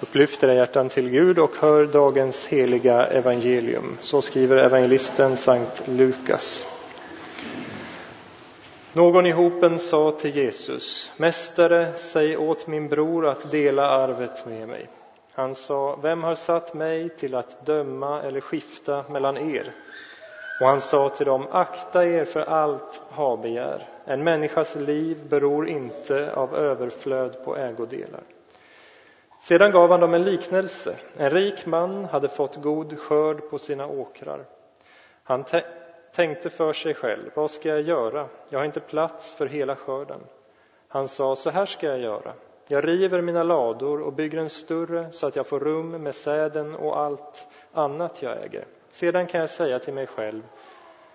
Upplyft era hjärtan till Gud och hör dagens heliga evangelium. Så skriver evangelisten Sankt Lukas. Någon i hopen sa till Jesus, Mästare, säg åt min bror att dela arvet med mig. Han sa, Vem har satt mig till att döma eller skifta mellan er? Och han sa till dem, akta er för allt habegär. En människas liv beror inte av överflöd på ägodelar. Sedan gav han dem en liknelse. En rik man hade fått god skörd på sina åkrar. Han tänkte för sig själv, vad ska jag göra? Jag har inte plats för hela skörden. Han sa, så här ska jag göra. Jag river mina lador och bygger en större så att jag får rum med säden och allt annat jag äger. Sedan kan jag säga till mig själv,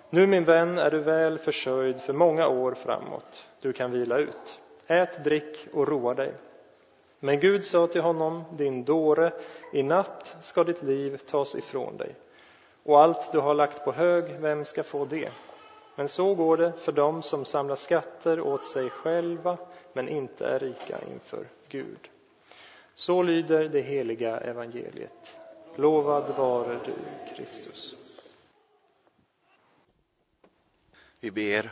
nu min vän är du väl försörjd för många år framåt. Du kan vila ut. Ät, drick och roa dig. Men Gud sa till honom, din dåre, i natt ska ditt liv tas ifrån dig. Och allt du har lagt på hög, vem ska få det? Men så går det för dem som samlar skatter åt sig själva, men inte är rika inför Gud. Så lyder det heliga evangeliet. Lovad vare du, Kristus. Vi ber.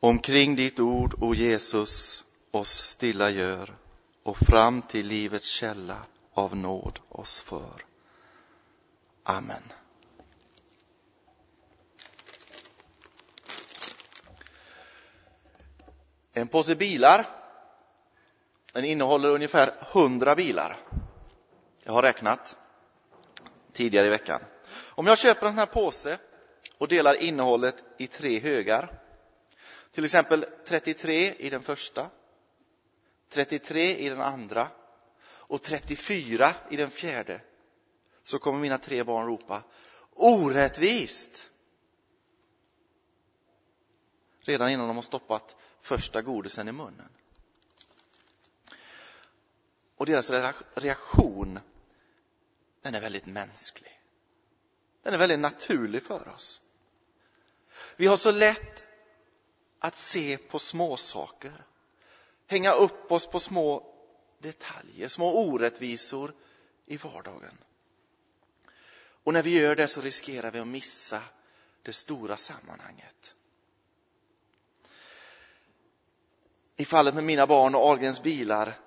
Omkring ditt ord, o Jesus, oss stilla gör och fram till livets källa av nåd oss för. Amen. En påse bilar. Den innehåller ungefär 100 bilar. Jag har räknat tidigare i veckan. Om jag köper en sån här påse och delar innehållet i tre högar, till exempel 33 i den första, 33 i den andra och 34 i den fjärde, så kommer mina tre barn ropa orättvist! Redan innan de har stoppat första godisen i munnen. Och deras reaktion, den är väldigt mänsklig. Den är väldigt naturlig för oss. Vi har så lätt att se på småsaker, hänga upp oss på små detaljer, små orättvisor i vardagen. Och när vi gör det så riskerar vi att missa det stora sammanhanget. I fallet med mina barn och Ahlgrens bilar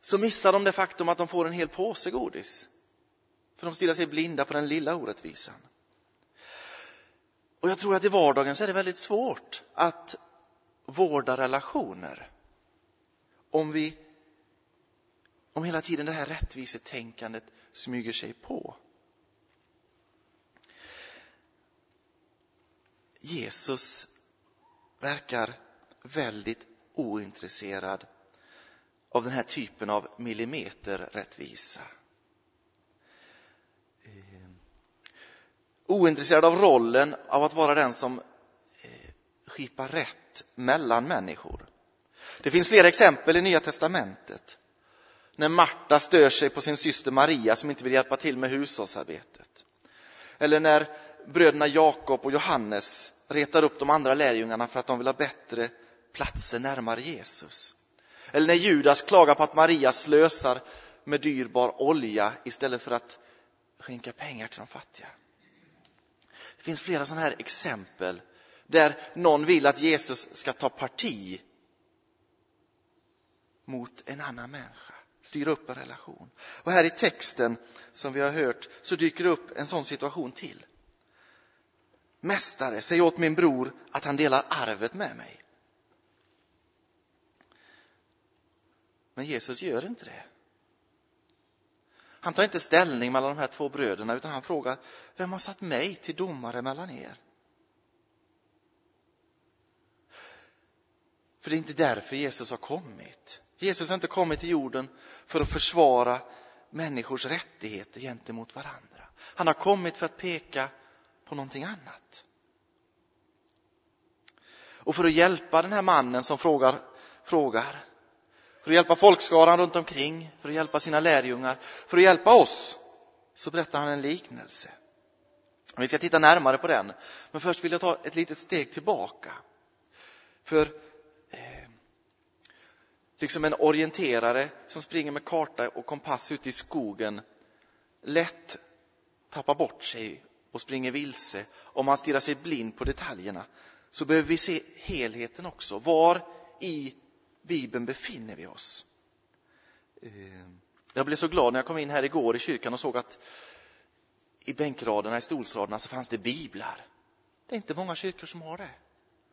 så missar de det faktum att de får en hel påse godis. För de stirrar sig blinda på den lilla orättvisan. Och jag tror att i vardagen så är det väldigt svårt att vårda relationer. Om vi om hela tiden det här rättvisetänkandet smyger sig på. Jesus verkar väldigt ointresserad av den här typen av millimeterrättvisa. Eh, ointresserad av rollen av att vara den som eh, skipar rätt mellan människor. Det finns flera exempel i Nya testamentet. När Marta stör sig på sin syster Maria som inte vill hjälpa till med hushållsarbetet. Eller när bröderna Jakob och Johannes retar upp de andra lärjungarna för att de vill ha bättre platser närmare Jesus. Eller när Judas klagar på att Maria slösar med dyrbar olja istället för att skänka pengar till de fattiga. Det finns flera sådana här exempel där någon vill att Jesus ska ta parti mot en annan människa, styra upp en relation. Och här i texten som vi har hört så dyker det upp en sån situation till. Mästare, säg åt min bror att han delar arvet med mig. Men Jesus gör inte det. Han tar inte ställning mellan de här två bröderna utan han frågar, vem har satt mig till domare mellan er? För det är inte därför Jesus har kommit. Jesus har inte kommit till jorden för att försvara människors rättigheter gentemot varandra. Han har kommit för att peka på någonting annat. Och för att hjälpa den här mannen som frågar, frågar för att hjälpa folkskaran runt omkring, för att hjälpa sina lärjungar, för att hjälpa oss, så berättar han en liknelse. Vi ska titta närmare på den, men först vill jag ta ett litet steg tillbaka. För liksom en orienterare som springer med karta och kompass ute i skogen lätt tappar bort sig och springer vilse om man stirrar sig blind på detaljerna så behöver vi se helheten också. Var i Bibeln befinner vi oss? Eh, jag blev så glad när jag kom in här igår i kyrkan och såg att i bänkraderna, i stolsraderna, så fanns det biblar. Det är inte många kyrkor som har det.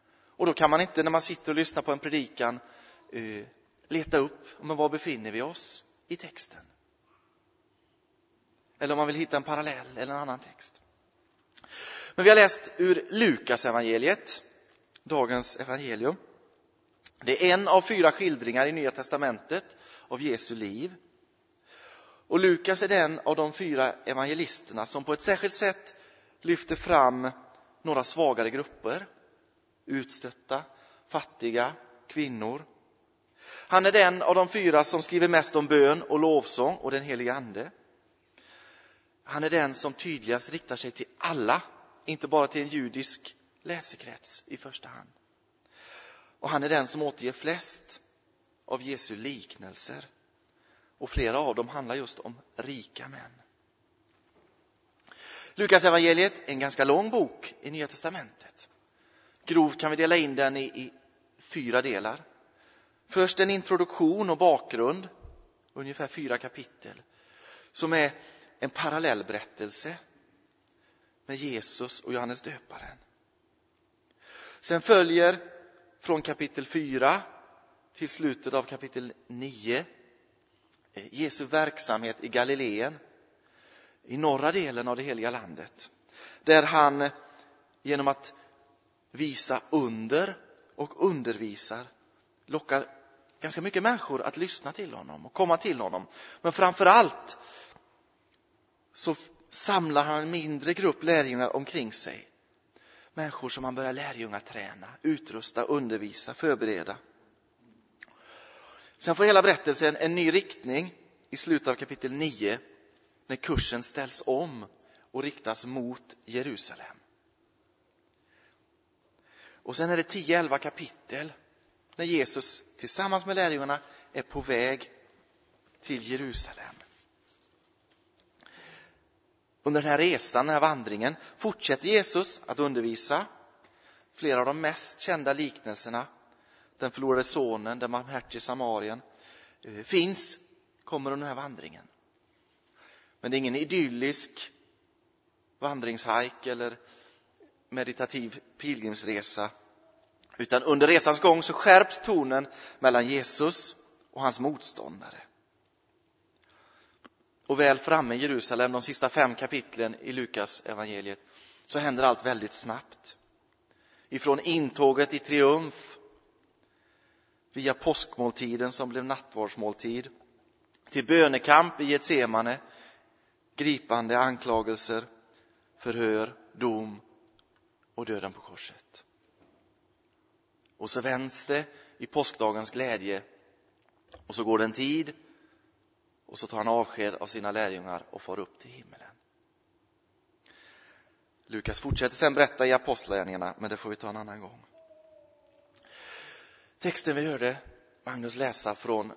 Och då kan man inte, när man sitter och lyssnar på en predikan, eh, leta upp, men var befinner vi oss i texten? Eller om man vill hitta en parallell eller en annan text. Men vi har läst ur Lukas evangeliet, dagens evangelium. Det är en av fyra skildringar i Nya testamentet av Jesu liv. Och Lukas är den av de fyra evangelisterna som på ett särskilt sätt lyfter fram några svagare grupper, utstötta, fattiga, kvinnor. Han är den av de fyra som skriver mest om bön och lovsång och den helige Ande. Han är den som tydligast riktar sig till alla, inte bara till en judisk läsekrets i första hand. Och han är den som återger flest av Jesu liknelser. Och flera av dem handlar just om rika män. Lukas evangeliet är en ganska lång bok i Nya testamentet. Grovt kan vi dela in den i, i fyra delar. Först en introduktion och bakgrund, ungefär fyra kapitel, som är en parallell berättelse med Jesus och Johannes döparen. Sen följer från kapitel 4 till slutet av kapitel 9 eh, Jesu verksamhet i Galileen, i norra delen av det heliga landet, där han genom att visa under och undervisar lockar ganska mycket människor att lyssna till honom och komma till honom. Men framför allt så samlar han en mindre grupp lärjungar omkring sig. Människor som han börjar lärjungaträna, utrusta, undervisa, förbereda. Sen får hela berättelsen en ny riktning i slutet av kapitel 9 när kursen ställs om och riktas mot Jerusalem. Och sen är det 10-11 kapitel när Jesus tillsammans med lärjungarna är på väg till Jerusalem. Under den här resan, den här vandringen, fortsätter Jesus att undervisa. Flera av de mest kända liknelserna, den förlorade sonen, den barmhärtige samarien, eh, finns, kommer under den här vandringen. Men det är ingen idyllisk vandringshajk eller meditativ pilgrimsresa. Utan under resans gång så skärps tonen mellan Jesus och hans motståndare. Och väl framme i Jerusalem, de sista fem kapitlen i Lukas evangeliet, så händer allt väldigt snabbt. Ifrån intåget i triumf, via påskmåltiden som blev nattvardsmåltid, till bönekamp i Getsemane, gripande anklagelser, förhör, dom och döden på korset. Och så vänds det i påskdagens glädje och så går det en tid och så tar han avsked av sina lärjungar och far upp till himmelen. Lukas fortsätter sen berätta i Apostlagärningarna, men det får vi ta en annan gång. Texten vi hörde Magnus läsa från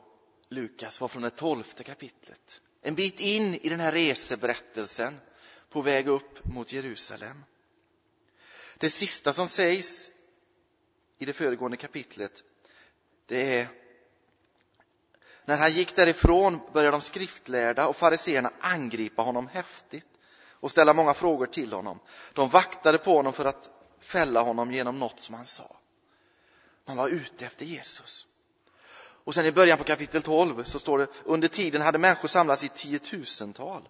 Lukas var från det tolfte kapitlet. En bit in i den här reseberättelsen på väg upp mot Jerusalem. Det sista som sägs i det föregående kapitlet, det är när han gick därifrån började de skriftlärda och fariseerna angripa honom häftigt och ställa många frågor till honom. De vaktade på honom för att fälla honom genom något som han sa. Man var ute efter Jesus. Och sen i början på kapitel 12 så står det under tiden hade människor samlats i tiotusental.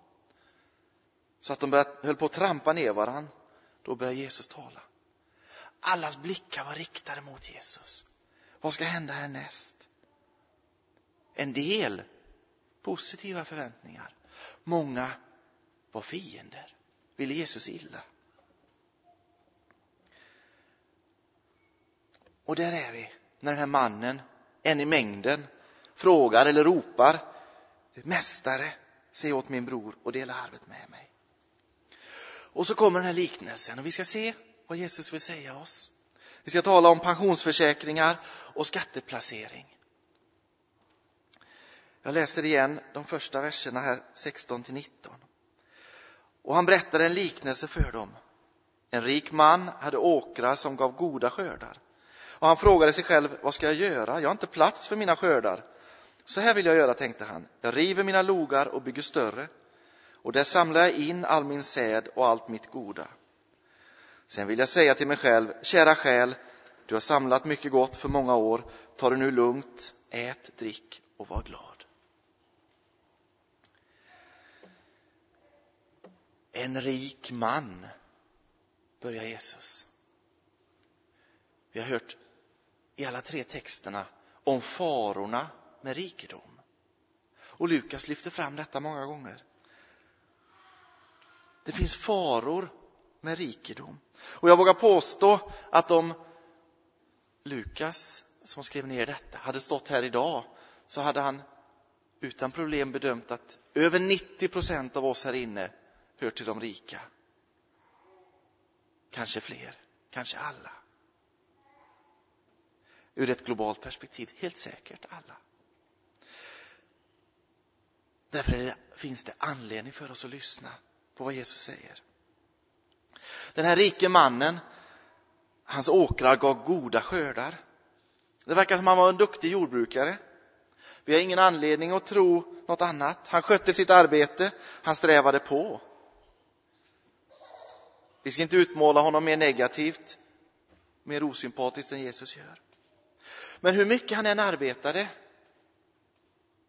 Så att de började, höll på att trampa ner varann. Då började Jesus tala. Allas blickar var riktade mot Jesus. Vad ska hända härnäst? En del positiva förväntningar. Många var fiender, ville Jesus illa. Och där är vi, när den här mannen, en i mängden, frågar eller ropar Mästare, säg åt min bror och dela arvet med mig. Och så kommer den här liknelsen och vi ska se vad Jesus vill säga oss. Vi ska tala om pensionsförsäkringar och skatteplacering. Jag läser igen de första verserna här, 16 till 19. Och han berättade en liknelse för dem. En rik man hade åkrar som gav goda skördar. Och han frågade sig själv, vad ska jag göra? Jag har inte plats för mina skördar. Så här vill jag göra, tänkte han. Jag river mina logar och bygger större. Och där samlar jag in all min säd och allt mitt goda. Sen vill jag säga till mig själv, kära själ, du har samlat mycket gott för många år. Ta det nu lugnt, ät, drick och var glad. En rik man, börjar Jesus. Vi har hört i alla tre texterna om farorna med rikedom. Och Lukas lyfter fram detta många gånger. Det finns faror med rikedom. Och jag vågar påstå att om Lukas, som skrev ner detta, hade stått här idag så hade han utan problem bedömt att över 90 procent av oss här inne hör till de rika. Kanske fler, kanske alla. Ur ett globalt perspektiv, helt säkert alla. Därför det, finns det anledning för oss att lyssna på vad Jesus säger. Den här rike mannen, hans åkrar gav goda skördar. Det verkar som han var en duktig jordbrukare. Vi har ingen anledning att tro något annat. Han skötte sitt arbete, han strävade på. Vi ska inte utmåla honom mer negativt, mer osympatiskt än Jesus gör. Men hur mycket han än arbetade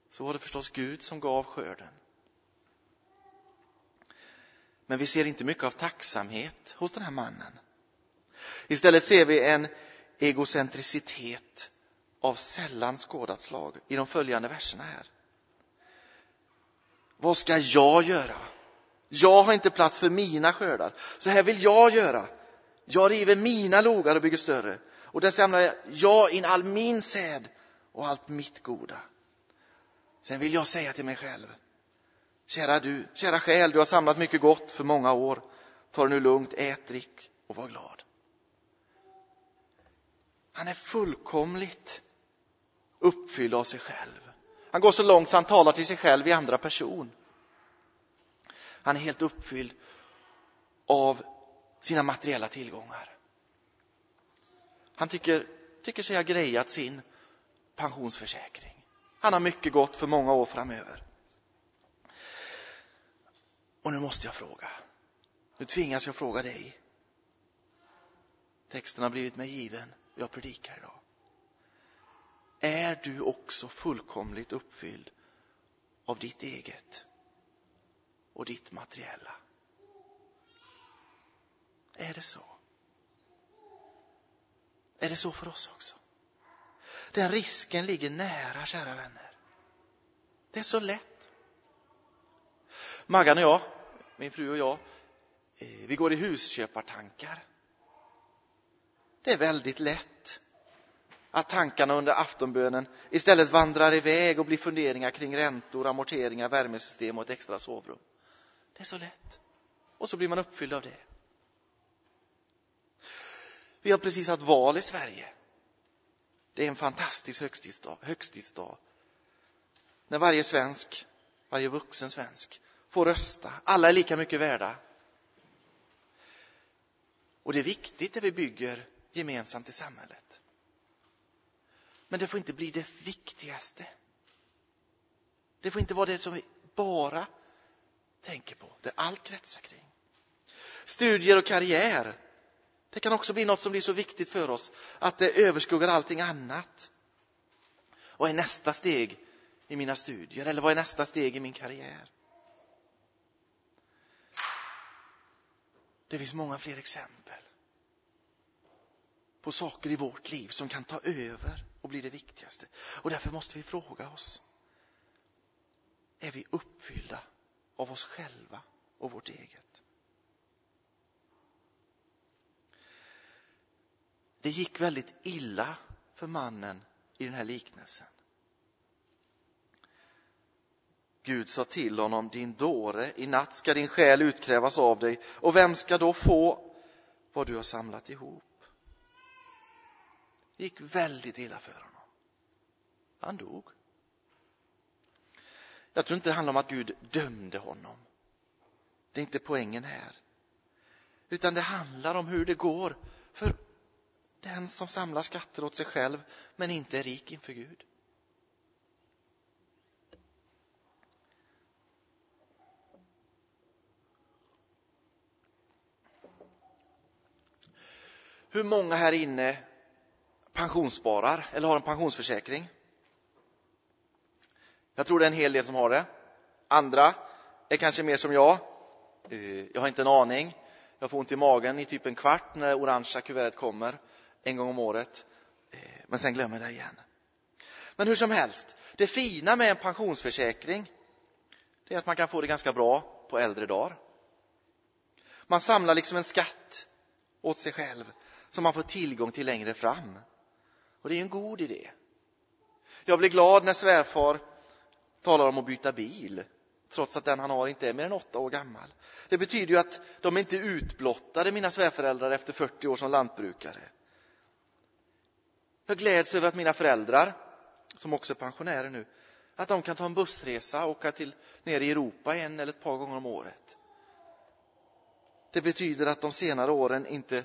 så var det förstås Gud som gav skörden. Men vi ser inte mycket av tacksamhet hos den här mannen. Istället ser vi en egocentricitet av sällan skådat slag i de följande verserna här. Vad ska jag göra? Jag har inte plats för mina skördar. Så här vill jag göra. Jag river mina logar och bygger större. Och där samlar jag in all min säd och allt mitt goda. Sen vill jag säga till mig själv, kära du, kära själ, du har samlat mycket gott för många år. Ta det nu lugnt, ät, drick och var glad. Han är fullkomligt uppfylld av sig själv. Han går så långt så han talar till sig själv i andra person. Han är helt uppfylld av sina materiella tillgångar. Han tycker, tycker sig ha grejat sin pensionsförsäkring. Han har mycket gott för många år framöver. Och nu måste jag fråga. Nu tvingas jag fråga dig. Texten har blivit mig given. Jag predikar idag. Är du också fullkomligt uppfylld av ditt eget och ditt materiella? Är det så? Är det så för oss också? Den risken ligger nära, kära vänner. Det är så lätt. Maggan och jag, min fru och jag, eh, vi går i husköpartankar. Det är väldigt lätt att tankarna under aftonbönen istället vandrar iväg och blir funderingar kring räntor, amorteringar, värmesystem och ett extra sovrum. Det är så lätt. Och så blir man uppfylld av det. Vi har precis haft val i Sverige. Det är en fantastisk högtidsdag. högtidsdag. När varje svensk, varje vuxen svensk får rösta. Alla är lika mycket värda. Och det är viktigt det vi bygger gemensamt i samhället. Men det får inte bli det viktigaste. Det får inte vara det som vi bara tänker på, det allt kretsar kring. Studier och karriär det kan också bli något som blir så viktigt för oss att det överskuggar allting annat. Vad är nästa steg i mina studier eller vad är nästa steg i min karriär? Det finns många fler exempel på saker i vårt liv som kan ta över och bli det viktigaste. Och därför måste vi fråga oss. Är vi uppfyllda av oss själva och vårt eget? Det gick väldigt illa för mannen i den här liknelsen. Gud sa till honom, din dåre, i natt ska din själ utkrävas av dig och vem ska då få vad du har samlat ihop? Det gick väldigt illa för honom. Han dog. Jag tror inte det handlar om att Gud dömde honom. Det är inte poängen här. Utan det handlar om hur det går för den som samlar skatter åt sig själv men inte är rik inför Gud. Hur många här inne pensionssparar eller har en pensionsförsäkring? Jag tror det är en hel del som har det. Andra är kanske mer som jag. Eh, jag har inte en aning. Jag får ont i magen i typ en kvart när det orangea kuvertet kommer en gång om året. Eh, men sen glömmer jag det igen. Men hur som helst, det fina med en pensionsförsäkring är att man kan få det ganska bra på äldre dagar. Man samlar liksom en skatt åt sig själv som man får tillgång till längre fram. Och det är en god idé. Jag blir glad när svärfar talar om att byta bil trots att den han har inte är mer än åtta år gammal. Det betyder ju att de inte är utblottade, mina svärföräldrar, efter 40 år som lantbrukare. Jag gläds över att mina föräldrar, som också är pensionärer nu, att de kan ta en bussresa och åka till, ner i Europa en eller ett par gånger om året. Det betyder att de senare åren inte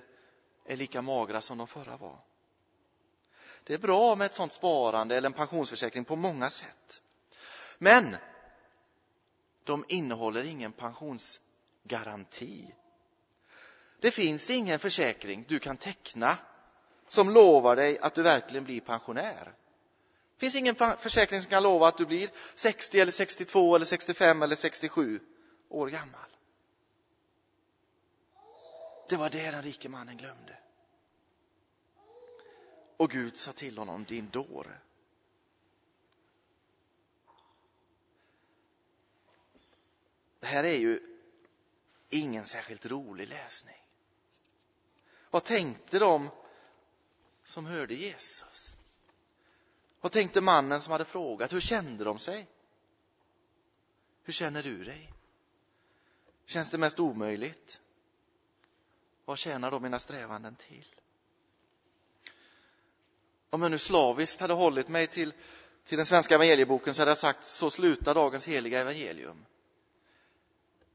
är lika magra som de förra var. Det är bra med ett sådant sparande eller en pensionsförsäkring på många sätt. Men de innehåller ingen pensionsgaranti. Det finns ingen försäkring du kan teckna som lovar dig att du verkligen blir pensionär. Det finns ingen försäkring som kan lova att du blir 60 eller 62 eller 65 eller 67 år gammal. Det var det den rike mannen glömde. Och Gud sa till honom, din dåre. Det här är ju ingen särskilt rolig läsning. Vad tänkte de som hörde Jesus? Vad tänkte mannen som hade frågat? Hur kände de sig? Hur känner du dig? Känns det mest omöjligt? Vad tjänar då mina strävanden till? Om jag nu slaviskt hade hållit mig till, till den svenska evangelieboken så hade jag sagt så slutar dagens heliga evangelium.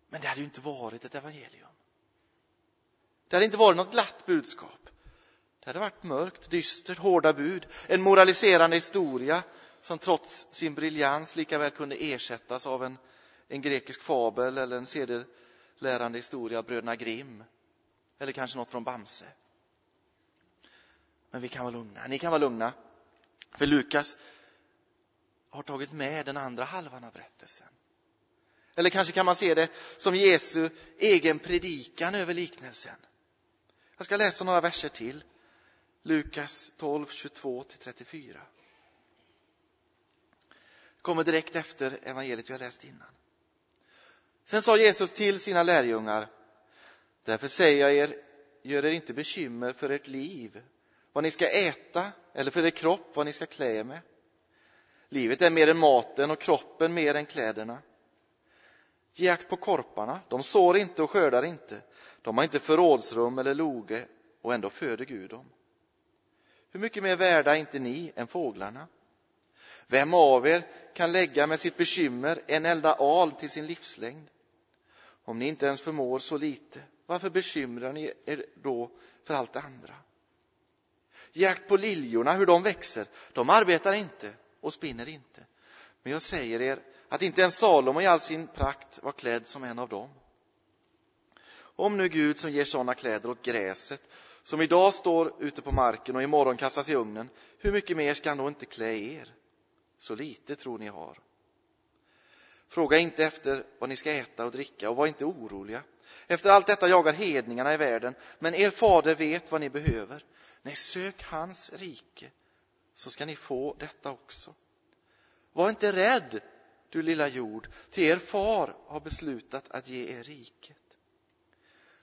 Men det hade ju inte varit ett evangelium. Det hade inte varit något glatt budskap. Det hade varit mörkt, dystert, hårda bud, en moraliserande historia som trots sin briljans lika väl kunde ersättas av en, en grekisk fabel eller en sedelärande historia av bröderna Grimm. Eller kanske något från Bamse. Men vi kan vara lugna, ni kan vara lugna. För Lukas har tagit med den andra halvan av berättelsen. Eller kanske kan man se det som Jesu egen predikan över liknelsen. Jag ska läsa några verser till. Lukas 12, 22-34. Kommer direkt efter evangeliet vi har läst innan. Sen sa Jesus till sina lärjungar. Därför säger jag er, gör er inte bekymmer för ert liv, vad ni ska äta, eller för er kropp, vad ni ska klä er med. Livet är mer än maten och kroppen mer än kläderna. Ge akt på korparna, de sår inte och skördar inte. De har inte förrådsrum eller loge och ändå föder Gud dem. Hur mycket mer värda är inte ni än fåglarna? Vem av er kan lägga med sitt bekymmer en enda al till sin livslängd? Om ni inte ens förmår så lite, varför bekymrar ni er då för allt det andra? Ge akt på liljorna, hur de växer. De arbetar inte och spinner inte. Men jag säger er att inte ens Salomo i all sin prakt var klädd som en av dem. Om nu Gud som ger sådana kläder åt gräset som idag står ute på marken och imorgon kastas i ugnen, hur mycket mer ska han då inte klä er? Så lite tror ni har. Fråga inte efter vad ni ska äta och dricka och var inte oroliga. Efter allt detta jagar hedningarna i världen, men er fader vet vad ni behöver. Nej, sök hans rike, så ska ni få detta också. Var inte rädd, du lilla jord, till er far har beslutat att ge er riket.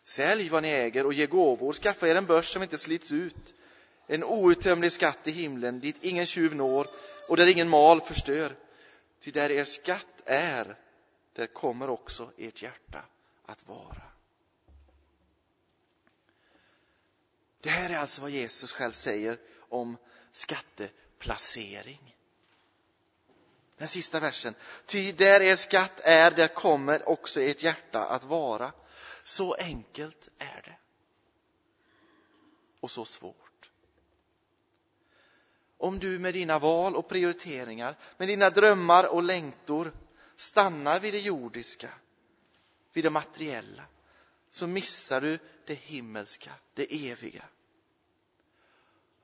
Sälj vad ni äger och ge gåvor, skaffa er en börs som inte slits ut, en outtömlig skatt i himlen dit ingen tjuv når och där ingen mal förstör. Ty där er skatt är, där kommer också ert hjärta att vara. Det här är alltså vad Jesus själv säger om skatteplacering. Den sista versen. Ty där er skatt är, där kommer också ert hjärta att vara. Så enkelt är det. Och så svårt. Om du med dina val och prioriteringar, med dina drömmar och längtor stannar vid det jordiska, vid det materiella, så missar du det himmelska, det eviga.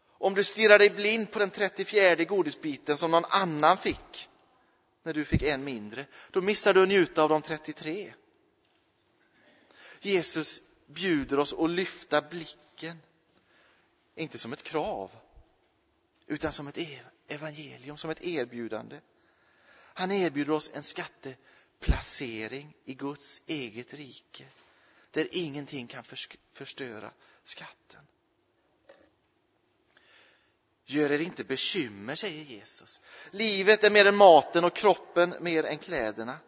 Om du stirrar dig blind på den 34 godisbiten som någon annan fick när du fick en mindre, då missar du att njuta av de 33. Jesus bjuder oss att lyfta blicken, inte som ett krav, utan som ett e- evangelium, som ett erbjudande. Han erbjuder oss en skatteplacering i Guds eget rike, där ingenting kan förstöra skatten. Gör er inte bekymmer, säger Jesus. Livet är mer än maten och kroppen mer än kläderna.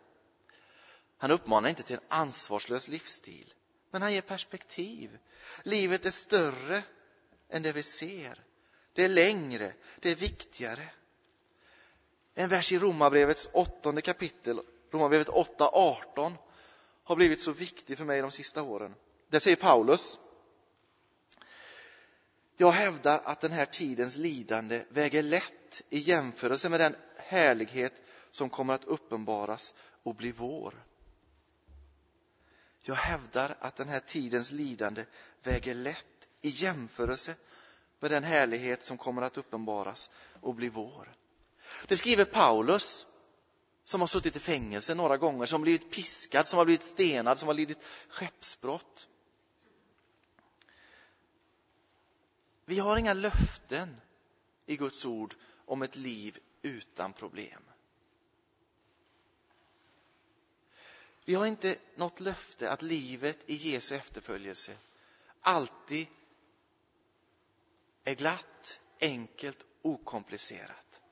Han uppmanar inte till en ansvarslös livsstil, men han ger perspektiv. Livet är större än det vi ser. Det är längre, det är viktigare. En vers i Romarbrevets åttonde kapitel, Romarbrevet 8.18, har blivit så viktig för mig de sista åren. Där säger Paulus, jag hävdar att den här tidens lidande väger lätt i jämförelse med den härlighet som kommer att uppenbaras och bli vår. Jag hävdar att den här tidens lidande väger lätt i jämförelse med den härlighet som kommer att uppenbaras och bli vår. Det skriver Paulus som har suttit i fängelse några gånger, som blivit piskad, som har blivit stenad, som har lidit skeppsbrott. Vi har inga löften i Guds ord om ett liv utan problem. Vi har inte något löfte att livet i Jesu efterföljelse alltid är glatt, enkelt, okomplicerat.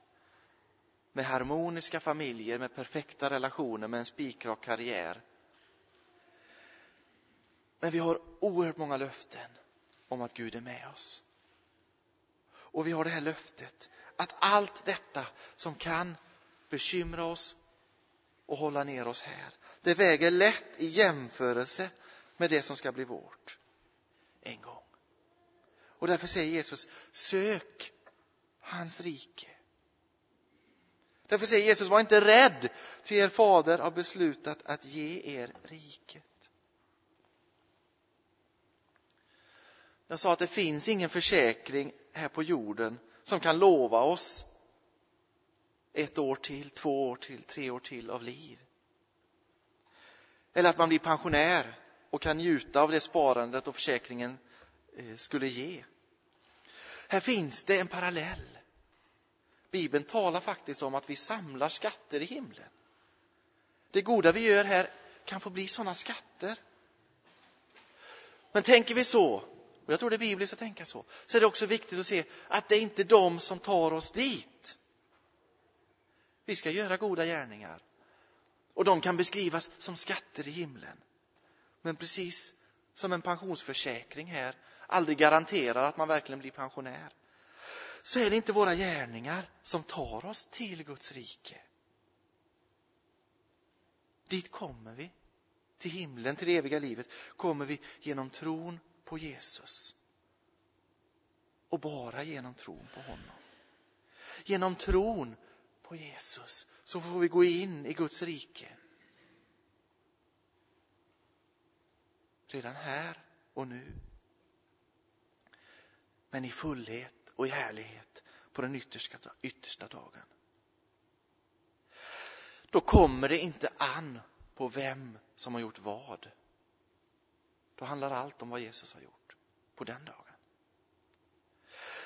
Med harmoniska familjer, med perfekta relationer, med en spikrak karriär. Men vi har oerhört många löften om att Gud är med oss. Och vi har det här löftet att allt detta som kan bekymra oss och hålla ner oss här, det väger lätt i jämförelse med det som ska bli vårt en gång. Och därför säger Jesus, sök hans rike. Därför säger Jesus, var inte rädd, till er fader har beslutat att ge er riket. Jag sa att det finns ingen försäkring här på jorden som kan lova oss ett år till, två år till, tre år till av liv. Eller att man blir pensionär och kan njuta av det sparandet och försäkringen eh, skulle ge. Här finns det en parallell. Bibeln talar faktiskt om att vi samlar skatter i himlen. Det goda vi gör här kan få bli sådana skatter. Men tänker vi så, och jag tror det är bibliskt att tänka så, så är det också viktigt att se att det är inte de som tar oss dit. Vi ska göra goda gärningar och de kan beskrivas som skatter i himlen. Men precis som en pensionsförsäkring här aldrig garanterar att man verkligen blir pensionär så är det inte våra gärningar som tar oss till Guds rike. Dit kommer vi, till himlen, till det eviga livet, kommer vi genom tron på Jesus. Och bara genom tron på honom. Genom tron på Jesus så får vi gå in i Guds rike. Redan här och nu. Men i fullhet och i härlighet på den yttersta, yttersta dagen. Då kommer det inte an på vem som har gjort vad. Då handlar allt om vad Jesus har gjort på den dagen.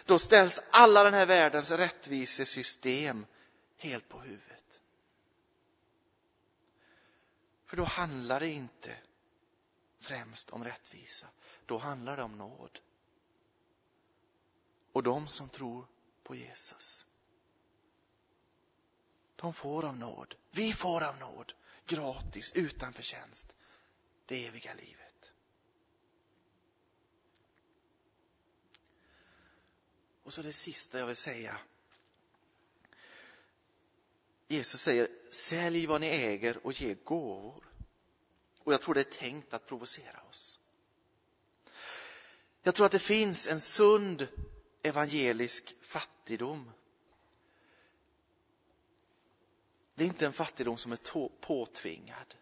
Då ställs alla den här världens rättvisesystem helt på huvudet. För då handlar det inte främst om rättvisa. Då handlar det om nåd. Och de som tror på Jesus, de får av nåd. Vi får av nåd, gratis, utan förtjänst, det eviga livet. Och så det sista jag vill säga. Jesus säger, sälj vad ni äger och ge gåvor. Och jag tror det är tänkt att provocera oss. Jag tror att det finns en sund evangelisk fattigdom. Det är inte en fattigdom som är påtvingad.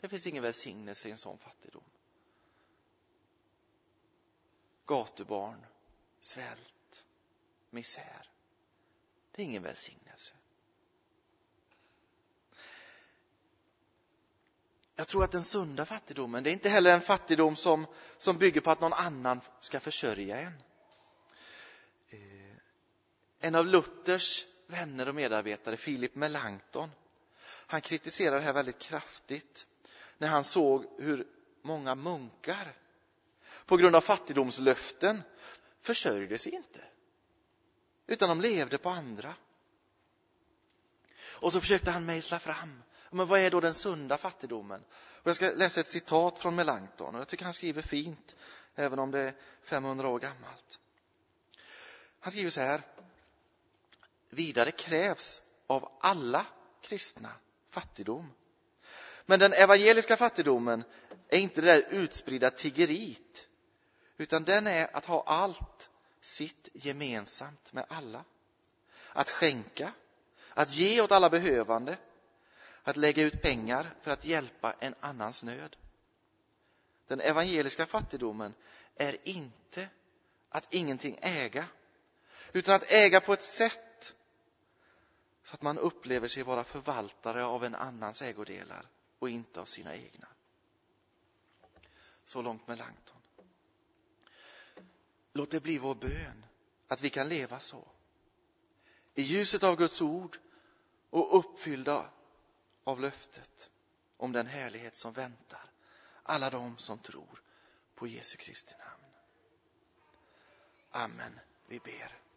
Det finns ingen välsignelse i en sån fattigdom. Gatubarn, svält, misär. Det är ingen välsignelse. Jag tror att den sunda fattigdomen, det är inte heller en fattigdom som, som bygger på att någon annan ska försörja en. En av Luthers vänner och medarbetare, Philip Melanchthon, han kritiserar det här väldigt kraftigt när han såg hur många munkar på grund av fattigdomslöften försörjde sig inte, utan de levde på andra. Och så försökte han mejsla fram men vad är då den sunda fattigdomen? Och jag ska läsa ett citat från Melanchthon och jag tycker han skriver fint, även om det är 500 år gammalt. Han skriver så här. Vidare krävs av alla kristna fattigdom. Men den evangeliska fattigdomen är inte det där utspridda tiggeriet, utan den är att ha allt sitt gemensamt med alla. Att skänka, att ge åt alla behövande, att lägga ut pengar för att hjälpa en annans nöd. Den evangeliska fattigdomen är inte att ingenting äga, utan att äga på ett sätt så att man upplever sig vara förvaltare av en annans ägodelar och inte av sina egna. Så långt med Langton. Låt det bli vår bön att vi kan leva så. I ljuset av Guds ord och uppfyllda av löftet om den härlighet som väntar alla de som tror på Jesu Kristi namn. Amen. Vi ber.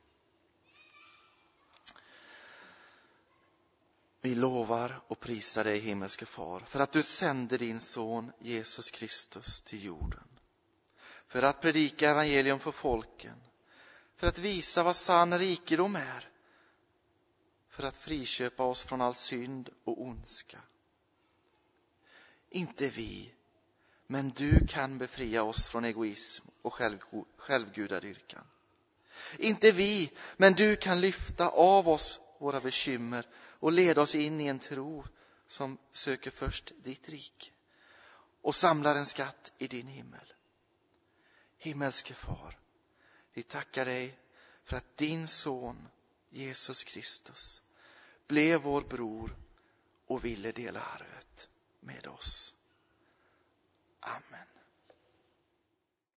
Vi lovar och prisar dig, himmelske Far, för att du sände din son Jesus Kristus till jorden. För att predika evangelium för folken, för att visa vad sann rikedom är för att friköpa oss från all synd och ondska. Inte vi, men du kan befria oss från egoism och självgudadyrkan. Inte vi, men du kan lyfta av oss våra bekymmer och leda oss in i en tro som söker först ditt rike och samlar en skatt i din himmel. Himmelske far, vi tackar dig för att din son Jesus Kristus blev vår bror och ville dela arvet med oss. Amen.